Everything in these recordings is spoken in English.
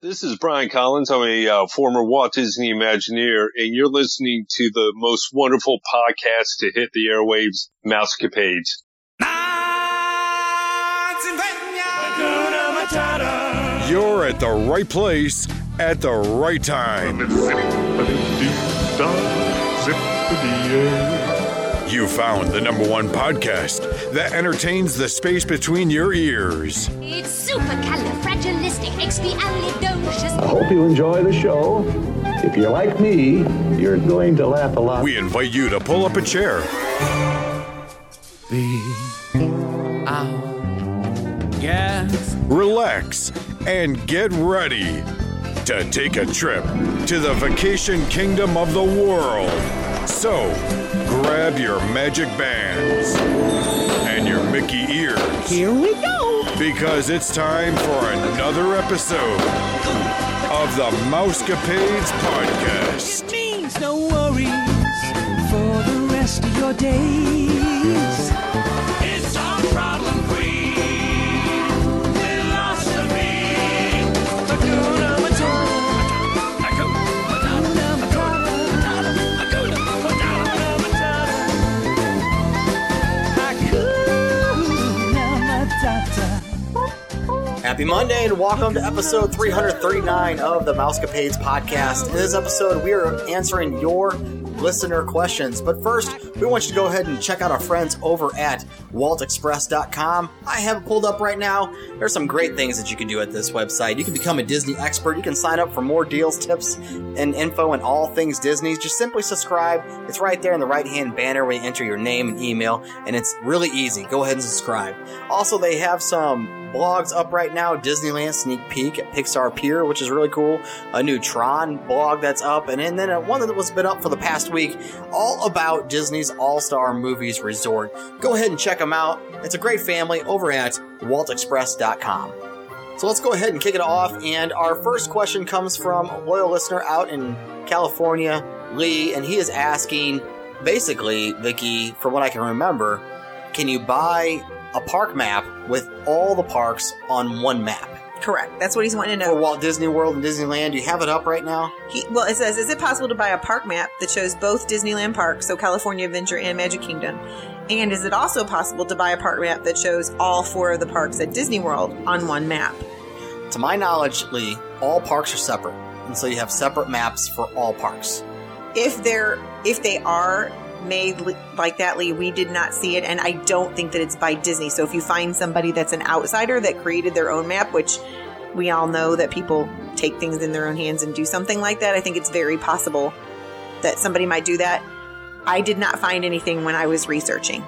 This is Brian Collins. I'm a uh, former Walt Disney Imagineer, and you're listening to the most wonderful podcast to hit the airwaves, Mousecapades. You're at the right place at the right time. You found the number one podcast that entertains the space between your ears. It's supercalifragilisticexpialidocious. I hope you enjoy the show. If you're like me, you're going to laugh a lot. We invite you to pull up a chair. Yes. relax, and get ready to take a trip to the vacation kingdom of the world. So, grab your magic bands and your Mickey ears Here we go. because it's time for another episode of the Mousecapades Podcast. It means no worries for the rest of your days. Happy Monday and welcome to episode 339 of the Mousecapades podcast. In this episode, we are answering your listener questions. But first, we want you to go ahead and check out our friends over at waltexpress.com. I have it pulled up right now. There's some great things that you can do at this website. You can become a Disney expert. You can sign up for more deals, tips, and info and all things Disney. Just simply subscribe. It's right there in the right hand banner where you enter your name and email, and it's really easy. Go ahead and subscribe. Also, they have some blogs up right now Disneyland sneak peek at Pixar Pier, which is really cool. A new Tron blog that's up, and, and then uh, one that was been up for the past week, all about Disney's All Star Movies Resort. Go ahead and check them out. It's a great family over at waltexpress.com. So let's go ahead and kick it off. And our first question comes from a loyal listener out in California, Lee, and he is asking basically, Vicky, from what I can remember, can you buy a park map with all the parks on one map? Correct. That's what he's wanting to know. For. Walt Disney World and Disneyland, do you have it up right now? He, well, it says, is it possible to buy a park map that shows both Disneyland parks, so California Adventure and Magic Kingdom? And is it also possible to buy a park map that shows all four of the parks at Disney World on one map? To my knowledge, Lee, all parks are separate. And so you have separate maps for all parks. If they're if they are made like that, Lee, we did not see it, and I don't think that it's by Disney. So if you find somebody that's an outsider that created their own map, which we all know that people take things in their own hands and do something like that, I think it's very possible that somebody might do that. I did not find anything when I was researching.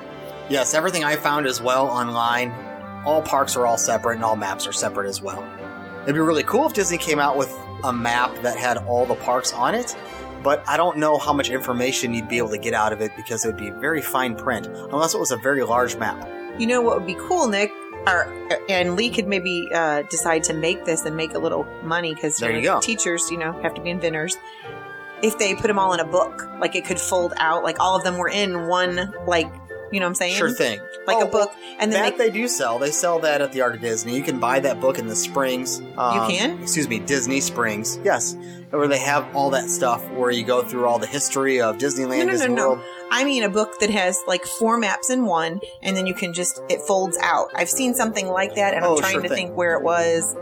Yes, everything I found as well online, all parks are all separate and all maps are separate as well. It'd be really cool if Disney came out with a map that had all the parks on it, but I don't know how much information you'd be able to get out of it because it would be very fine print, unless it was a very large map. You know what would be cool, Nick? Or, and Lee could maybe uh, decide to make this and make a little money because There you go. teachers, you know, have to be inventors. If they put them all in a book, like it could fold out, like all of them were in one, like you know what I'm saying? Sure thing. Like Oh, a book, and then that they, they do sell. They sell that at the Art of Disney. You can buy that book in the Springs. um, can? Excuse me, Disney Springs. Yes, where they have all that stuff where you go through all the history of Disneyland, no, no, no, Disney no. World. I mean a book that has like four maps in one, and then you can just it folds out. I've seen something like that, and Oh, I'm trying sure to thing. think where it was.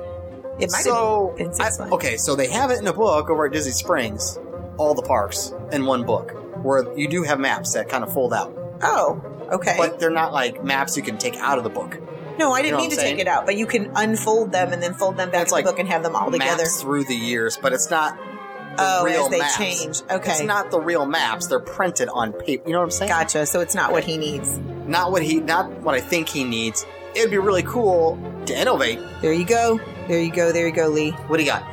It might So, have been I- six months. okay, so they have it in a book over at Disney Springs, all the parks in one book, where you do have maps that kind of fold out, Oh, okay. but they're not like maps you can take out of the book. no, I didn't know mean what to I'm take saying? it out, but you can unfold them and then fold them back It's in like the book and have them all together. Through the years, but it's not. The Oh, real as they maps. change. Okay. It's not the real maps. They're printed on paper. You know what I'm saying? Gotcha. So it's not what he needs. Not what he, not what I think he needs. It'd be really cool to innovate. There you go. There you go. There you go, Lee. What do you got?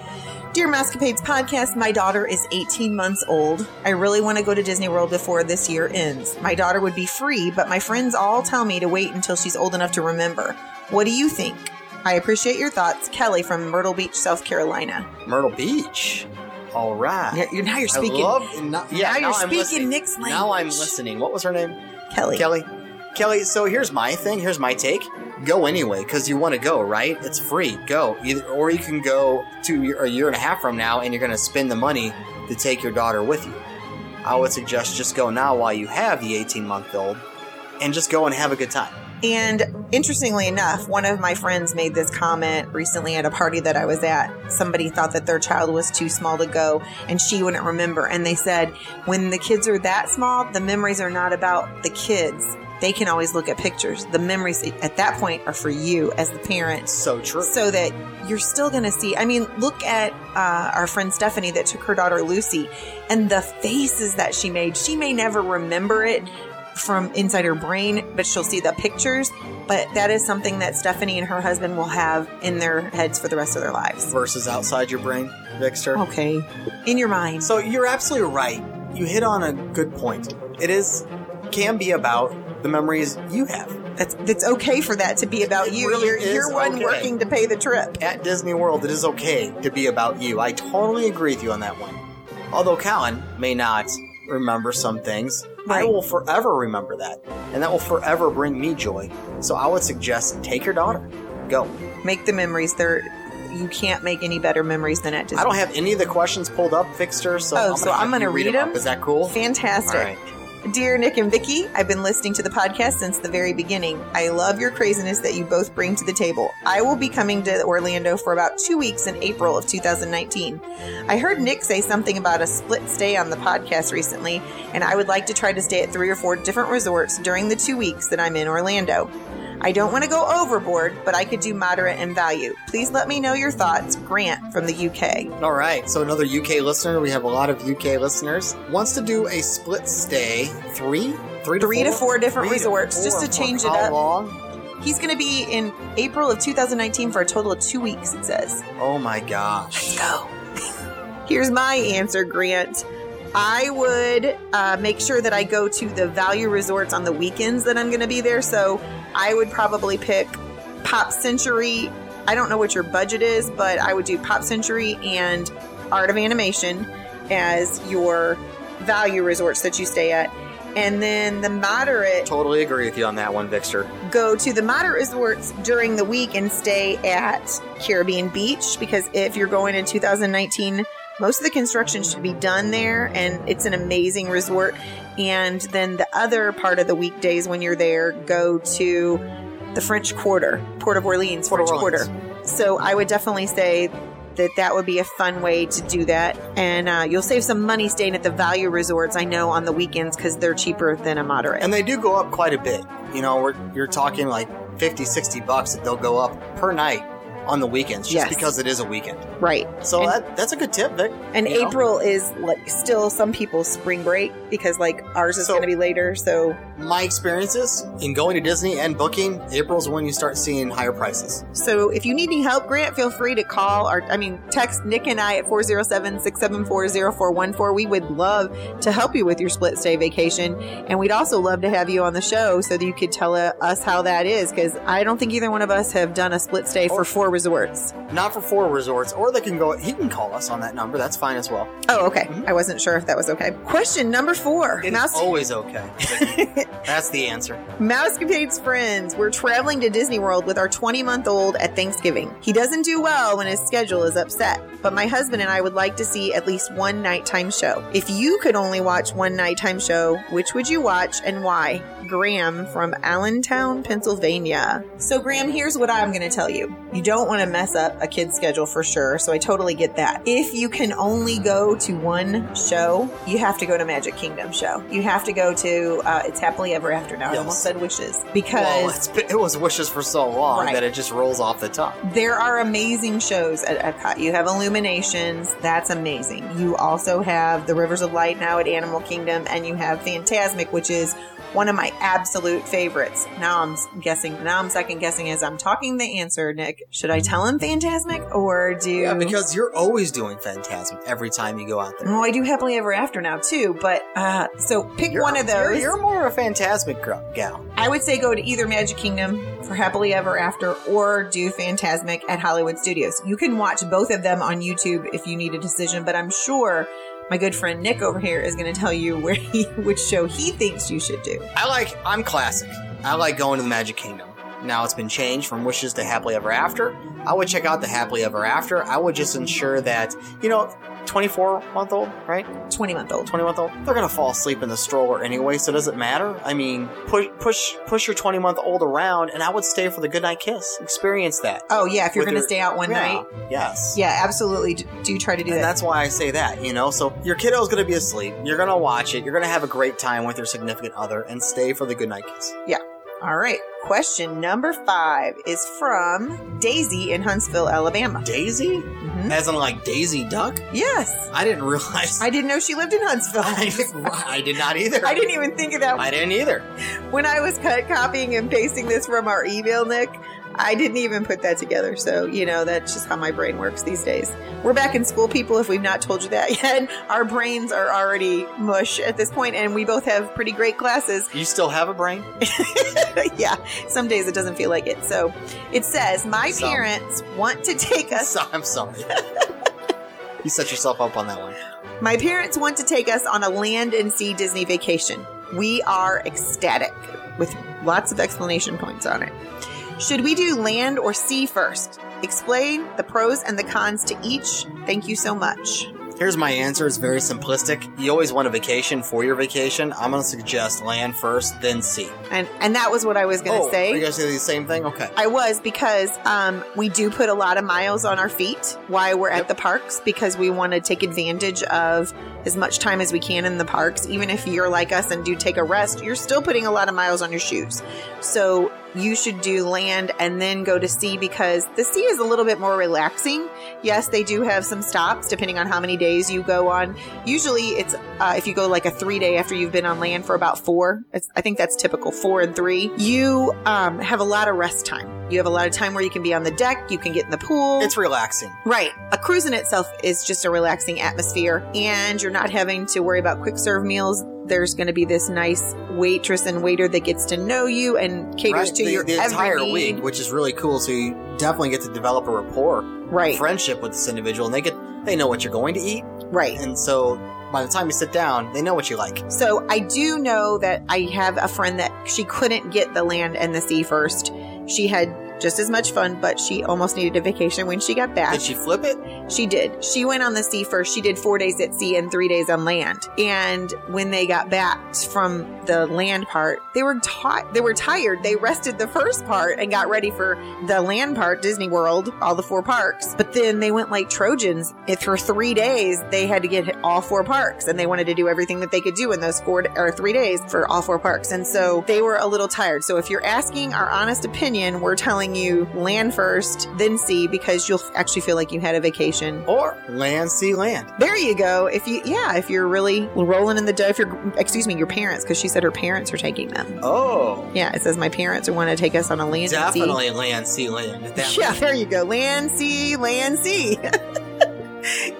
Dear Mousecapades podcast, my daughter is 18 months old. I really want to go to Disney World before this year ends. My daughter would be free, but my friends all tell me to wait until she's old enough to remember. What do you think? I appreciate your thoughts. Kelly from Myrtle Beach, South Carolina. Myrtle Beach. All right. Yeah, now you're speaking. I love. Not, yeah, Now you're I'm speaking listening. Nick's language. Now I'm listening. What was her name? Kelly. Kelly. Kelly. So here's my thing. Here's my take. Go anyway because you want to go, right? It's free. Go. Either, or you can go to a year and a half from now and you're going to spend the money to take your daughter with you. I would suggest just go now while you have the 18 month old and just go and have a good time. And interestingly enough, one of my friends made this comment recently at a party that I was at. Somebody thought that their child was too small to go and she wouldn't remember. And they said, when the kids are that small, the memories are not about the kids. They can always look at pictures. The memories at that point are for you as the parent. So true. So that you're still going to see. I mean, look at uh, our friend Stephanie that took her daughter Lucy and the faces that she made. She may never remember it from inside her brain, but she'll see the pictures. But that is something that Stephanie and her husband will have in their heads for the rest of their lives. Versus outside your brain, Vixter. Okay. In your mind. So you're absolutely right. You hit on a good point. It is can be about the memories you have. That's that's okay for that to be about It you. really you're you're one okay. working to pay the trip. At Disney World, it is okay to be about you. I totally agree with you on that one. Although Callan may not remember some things, I will forever remember that. And that will forever bring me joy. So I would suggest take your daughter. Go. Make the memories. They're you can't make any better memories than at Disney. I don't have any of the questions pulled up, Vixter, so Oh, I'm so I'm gonna you read them. them? up. Is that cool? Fantastic. Right. Dear Nick and Vicky, I've been listening to the podcast since the very beginning. I love your craziness that you both bring to the table. I will be coming to Orlando for about two weeks in April of 2019. I heard Nick say something about a split stay on the podcast recently, and I would like to try to stay at three or four different resorts during the two weeks that I'm in Orlando. I don't want to go overboard, but I could do moderate in value. Please let me know your thoughts. Grant from the UK. All right, so another UK listener. We have a lot of UK listeners. Wants to do a split stay. Three, three, Three to four, four different Three to resorts, just to change it up. long? He's going to be in April of 2019 for a total of two weeks, it says. Oh my gosh. Let's Go. Here's my answer, Grant. I would uh, make sure that I go to the value resorts on the weekends that I'm going to be there. So I would probably pick Pop Century. I don't know what your budget is, but I would do Pop Century and Art of Animation as your value resorts that you stay at. And then the moderate Totally agree with you on that one, Vixter. go to the moderate resorts during the week and stay at Caribbean Beach because if you're going in 2019, most of the construction should be done there and it's an amazing resort. And then the other part of the weekdays when you're there, go to the French Quarter, Port of Orleans, Port of French Orleans. Quarter. So I would definitely say that that would be a fun way to do that. And uh, you'll save some money staying at the value resorts, I know, on the weekends because they're cheaper than a moderate. And they do go up quite a bit. You know, we're, you're talking like 50, 60 bucks that they'll go up per night on the weekends just Yes. because it is a weekend. right. So And- that that's a good tip, Vic. And You know? April is like still some people's spring break because like ours is So- going to be later. So My experiences in going to Disney and booking, April's when you start seeing higher prices. so if you need any help, Grant, feel free to call or I mean text Nick and I at 407-674-0414. We would love to help you with your split stay vacation, and we'd also love to have you on the show so that you could tell uh, us how that is because I don't think either one of us have done a split stay for four resorts. Not for four resorts, or they can go. He can call us on that number. That's fine as well. Oh, okay. I wasn't sure if that was okay. Question number four. It's Mouse- always okay. That's the answer. Mousecapades friends, we're traveling to Disney World with our 20 month old at Thanksgiving. He doesn't do well when his schedule is upset, but my husband and I would like to see at least one nighttime show. If you could only watch one nighttime show, which would you watch and why? Graham from Allentown, Pennsylvania. So, Graham, here's what I'm going to tell you. You don't want to mess up a kid's schedule for sure, so I totally get that. If you can only go to one show, you have to go to Magic Kingdom show. You have to go to uh, It's Happily Ever After now. I almost said Wishes Well, because it's been, it was wishes for so long Right. that it just rolls off the tongue. there are amazing shows at Epcot. You have Illuminations, that's amazing. You also have the Rivers of Light now at Animal Kingdom, and you have Fantasmic, which is one of my absolute favorites. Now I'm guessing, now I'm second guessing as I'm talking the answer, Nick. Should I tell him Fantasmic or do. Yeah, because you're always doing Fantasmic every time you go out there. Oh, I do Happily Ever After now too, but uh, so pick You're- one of You're, those. you're more of a Fantasmic girl, gal. I would say go to either Magic Kingdom for Happily Ever After or do Fantasmic at Hollywood Studios. You can watch both of them on YouTube if you need a decision, but I'm sure my good friend Nick over here is going to tell you where he, which show he thinks you should do. I like. I'm classic. I like going to the Magic Kingdom. Now it's been changed from wishes to happily ever after. I would check out the happily ever after. I would just ensure that, you know, 24 month old, right? 20 month old. 20 month old, they're gonna fall asleep in the stroller anyway, so does it matter? I mean, push push push your 20 month old around, and I would stay for the goodnight kiss. Experience that. Oh, yeah, if you're going to stay out one Yeah, night. Yes. Yeah, absolutely. Do try to do And that. that's why I say that, you know? So your kiddo's gonna be asleep, you're gonna watch it, you're gonna have a great time with your significant other, and stay for the goodnight kiss. All right. Question number five is from Daisy in Huntsville, Alabama. Daisy? Mhm. As in like Daisy Duck? Yes. I didn't realize. I didn't know she lived in Huntsville. I, I did not either. I didn't even think of that I didn't either. when I was cut copying and pasting this from our email, Nick. I didn't even put that together. So, you know, that's just how my brain works these days. We're back in school, people, if we've not told you that yet. Our brains are already mush at this point, and we both have pretty great classes. You still have a brain? yeah, some days it doesn't feel like it. So it says, My Some. parents want to take us So, I'm sorry. you set yourself up on that one. My parents want to take us on a land and sea Disney vacation. We are ecstatic with lots of explanation points on it. Should we do land or sea first? Explain the pros and the cons to each. Thank you so much. Here's my answer. It's very simplistic. You always want a vacation for your vacation. I'm going to suggest land first, then sea. And and that was what I was going to oh, say. Are you guys say the same thing? Okay. I was because um, we do put a lot of miles on our feet while we're Yep. at the parks because we want to take advantage of as much time as we can in the parks. Even if you're like us and do take a rest, you're still putting a lot of miles on your shoes. So you should do land and then go to sea because the sea is a little bit more relaxing. Yes, they do have some stops depending on how many days you go on. Usually, it's uh, if you go like a three day after you've been on land for about four. It's, I think that's typical, four and three. You um, have a lot of rest time. You have a lot of time where you can be on the deck. You can get in the pool. It's relaxing. Right. A cruise in itself is just a relaxing atmosphere, and you're not having to worry about quick serve meals. There's going to be this nice waitress and waiter that gets to know you and caters Right? to the, your the every entire need. week, which is really cool. So you definitely get to develop a rapport, Right. friendship with this individual, and they get they know what you're going to eat, Right. and so by the time you sit down, they know what you like. So I do know that I have a friend that she couldn't get the land and the sea first. She had just as much fun, but she almost needed a vacation when she got back. Did she flip it? She did. She went on the sea first. She did four days at sea and three days on land. And when they got back from the land part, they were taught they were tired. They rested the first part and got ready for the land part, Disney World, all the four parks. But then they went like Trojans. If for three days they had to get all four parks, and they wanted to do everything that they could do in those four or three days for all four parks. And so they were a little tired. So if you're asking our honest opinion, we're telling you land first, then sea, because you'll actually feel like you had a vacation Or land, sea, land. there you go. If you, yeah, if you're really rolling in the dough, if you're, excuse me, your parents, because she said her parents are taking them. Oh, Yeah, it says my parents want to take us on a land and sea. definitely land, sea, land. Yeah, there you go. Land, sea, land, sea.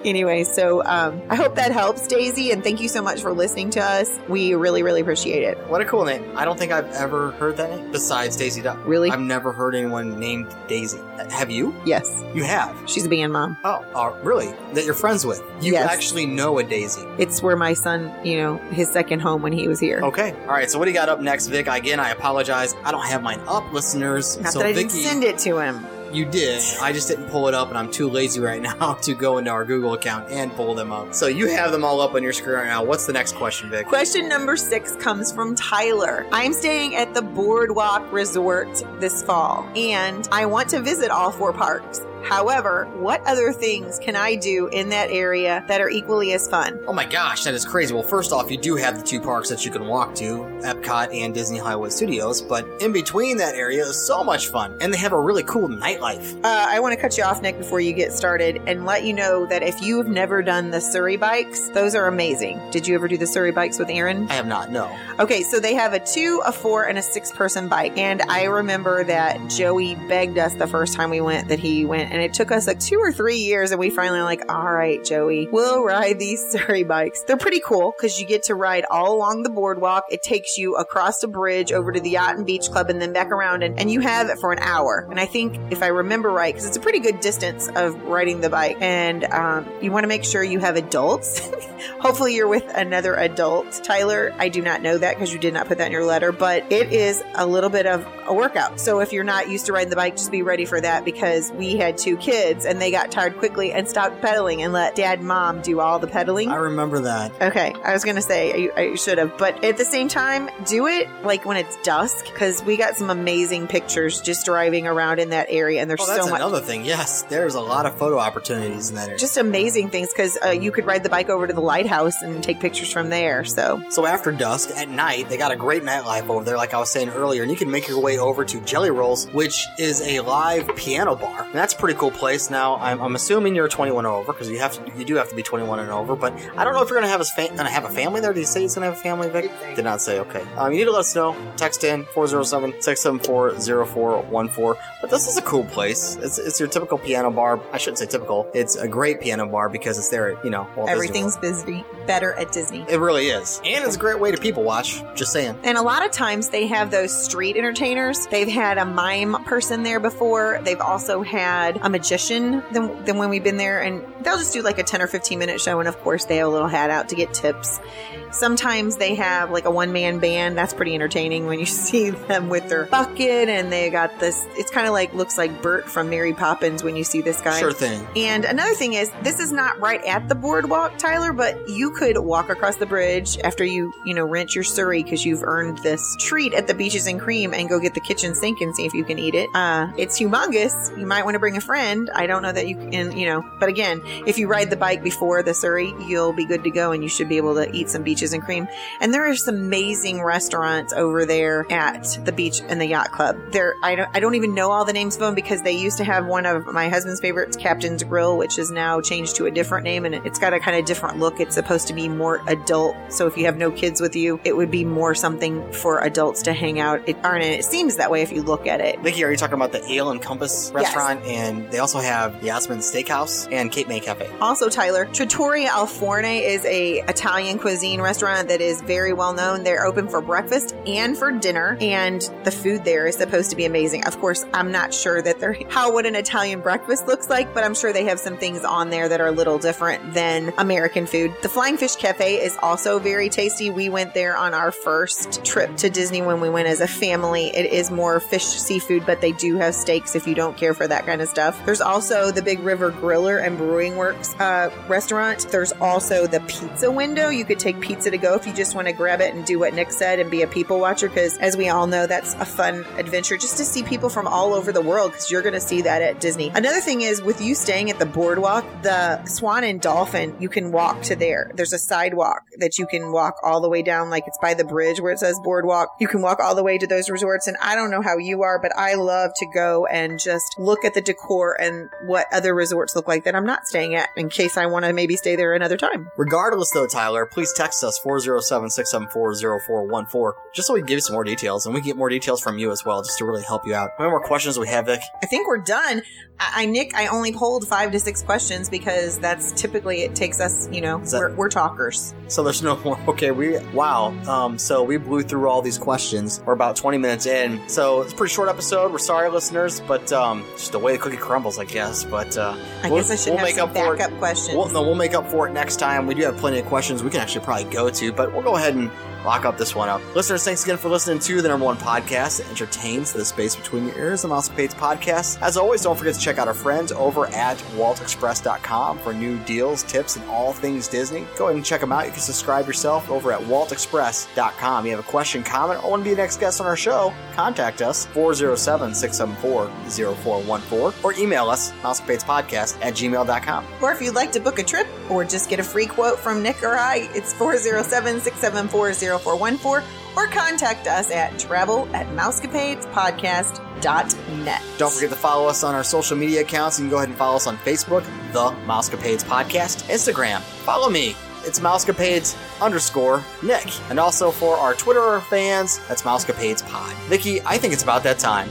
anyway, so um, I hope that helps, Daisy, and thank you so much for listening to us. We really, really appreciate it. What a cool name. I don't think I've ever heard that name besides Daisy Duck. Really? I've never heard anyone named Daisy. Have you? Yes, You have. she's a band mom. Oh, uh, really? That you're friends with? You Yes. actually know a Daisy. It's where my son, you know, his second home when he was here. Okay. All right. So what do you got up next, Vic? Again, I apologize. I don't have mine up, listeners. Not so that I Vicky, didn't send it to him. You did. I just didn't pull it up, and I'm too lazy right now to go into our Google account and pull them up. So you have them all up on your screen right now. What's the next question, Vic? Question number six comes from Tyler. I'm staying at the Boardwalk Resort this fall, and I want to visit all four parks. However, what other things can I do in that area that are equally as fun? Oh my gosh, that is crazy. Well, first off, you do have the two parks that you can walk to, Epcot and Disney Hollywood Studios, but in between that area is so much fun. And they have a really cool nightlife. Uh, I want to cut you off, Nick, before you get started and let you know that if you've never done the Surrey bikes, those are amazing. Did you ever do the Surrey bikes with Aaron? I have not, no. Okay, so they have a two, a four, and a six person bike. And I remember that Joey begged us the first time we went that he went And it took us like two or three years, and we finally like, all right, Joey, we'll ride these Surrey bikes. They're pretty cool because you get to ride all along the boardwalk. It takes you across a bridge over to the Yacht and Beach Club and then back around, and, and you have it for an hour. And I think, if I remember right, because it's a pretty good distance of riding the bike, and um, you want to make sure you have adults. Hopefully, you're with another adult. Tyler, I do not know that because you did not put that in your letter, but it is a little bit of a workout. So if you're not used to riding the bike, just be ready for that because we had two kids and they got tired quickly and stopped pedaling and let dad and mom do all the pedaling. I remember that. Okay, I was gonna say I, I should have, but at the same time, do it like when it's dusk because we got some amazing pictures just driving around in that area, and there's Oh, so much. another thing. Yes, there's a lot of photo opportunities in that area. Just amazing things because uh, you could ride the bike over to the lighthouse and take pictures from there. So So after dusk at night, they got a great nightlife over there, like I was saying earlier, and you can make your way over to Jelly Rolls, which is a live piano bar. And that's pretty cool place. Now, I'm, I'm assuming you're 21 or over because you have to, you do have to be 21 and over. But I don't know if you're gonna have a fa- gonna have a family there. Did you say he's gonna have a family, Vic? Did not say. Okay. Um, you need to let us know. Text in 407-674-0414. But this is a cool place. It's it's your typical piano bar. I shouldn't say typical. It's a great piano bar because it's there. At, you know, everything's busy, better at Disney. It really is, and it's a great way to people watch. Just saying. And a lot of times they have those street entertainers. They've had a mime person there before. They've also had a magician than, than when we've been there. And they'll just do like a 10 or 15 minute show. And of course, they have a little hat out to get tips. Sometimes they have like a one man band. That's pretty entertaining when you see them with their bucket and they got this. It's kind of like looks like Bert from Mary Poppins when you see this guy. Sure thing. And another thing is, this is not right at the boardwalk, Tyler, but you could walk across the bridge after you, you know, rent your Surrey because you've earned this treat at the Beaches and Cream and go get the kitchen sink and see if you can eat it. Uh, it's humongous. You might want to bring a friend. I don't know that you can, you know, but again, if you ride the bike before the Surrey, you'll be good to go and you should be able to eat some Beaches and Cream. And there are some amazing restaurants over there at the beach and the yacht club. There, I don't, I don't even know all the names of them because they used to have one of my husband's favorites, Captain's Grill, which is now changed to a different name and it's got a kind of different look. It's supposed to be more adult. So if you have no kids with you, it would be more something for adults to hang out. It aren't, and it seems that way if you look at it. Vicky, are you talking about the Ale and Compass restaurant? And they also have Yachtsman Steakhouse and Cape May Cafe. Also, Tyler, Trattoria Al Forno is a Italian cuisine restaurant that is very well known. They're open for breakfast and for dinner, and the food there is supposed to be amazing. Of course, I'm not sure that they're how what an Italian breakfast looks like, but I'm sure they have some things on there that are a little different than American food. The Flying Fish Cafe is also very tasty. We went there on our first trip to Disney when we went as a family. It is more fish seafood, but they do have steaks if you don't care for that kind of stuff. There's also the Big River Griller and Brewing Works uh, restaurant. There's also the pizza window. You could take pizza to go if you just want to grab it and do what Nick said and be a people watcher. Because as we all know, that's a fun adventure just to see people from all over the world. Because you're going to see that at Disney. Another thing is with you staying at the boardwalk, the Swan and Dolphin, you can walk to there. There's a sidewalk that you can walk all the way down, like it's by the bridge where it says boardwalk. You can walk all the way to those resorts. And I don't know how you are, but I love to go and just look at the decor and what other resorts look like that I'm not staying at in case I want to maybe stay there another time. Regardless, though, Tyler, please text us 407 674 0414 just so we can give you some more details and we can get more details from you as well just to really help you out. How many more questions we have, Vic? I think we're done. I, I Nick, I only pulled five to six questions because that's typically it takes us, you know, that- we're, we're talkers. So there's no more. Okay, we wow. Um, so we blew through all these questions. We're about 20 minutes in, so it's a pretty short episode. We're sorry, listeners, but um, just the way the cookie crumbles, I guess. But uh, I we'll- guess I should we'll have make up for it. backup questions. Well, no, we'll make up for it next time. We do have plenty of questions we can actually probably go to, but we'll go ahead and lock up this one up. Listeners, thanks again for listening to the number one podcast that entertains the space between your ears, the Mousecapades podcast. As always, don't forget to check out our friends over at waltexpress.com for new deals, tips, and all things Disney. Go ahead and check them out. You can subscribe yourself over at waltexpress.com. You have a question, comment, or want to be the next guest on our show, contact us 407-674-0414 or email us mousecapadespodcast at gmail.com. Or if you'd like to book a trip or just get a free quote from Nick or I, it's 407 674 0414 or contact us at travel at mousecapadespodcast.net. Don't forget to follow us on our social media accounts. You can go ahead and follow us on Facebook, The Mousecapades Podcast, Instagram. Follow me. It's Mousecapades underscore Nick. And also for our Twitter fans, that's Mousecapades Pod. Vicky, I think it's about that time.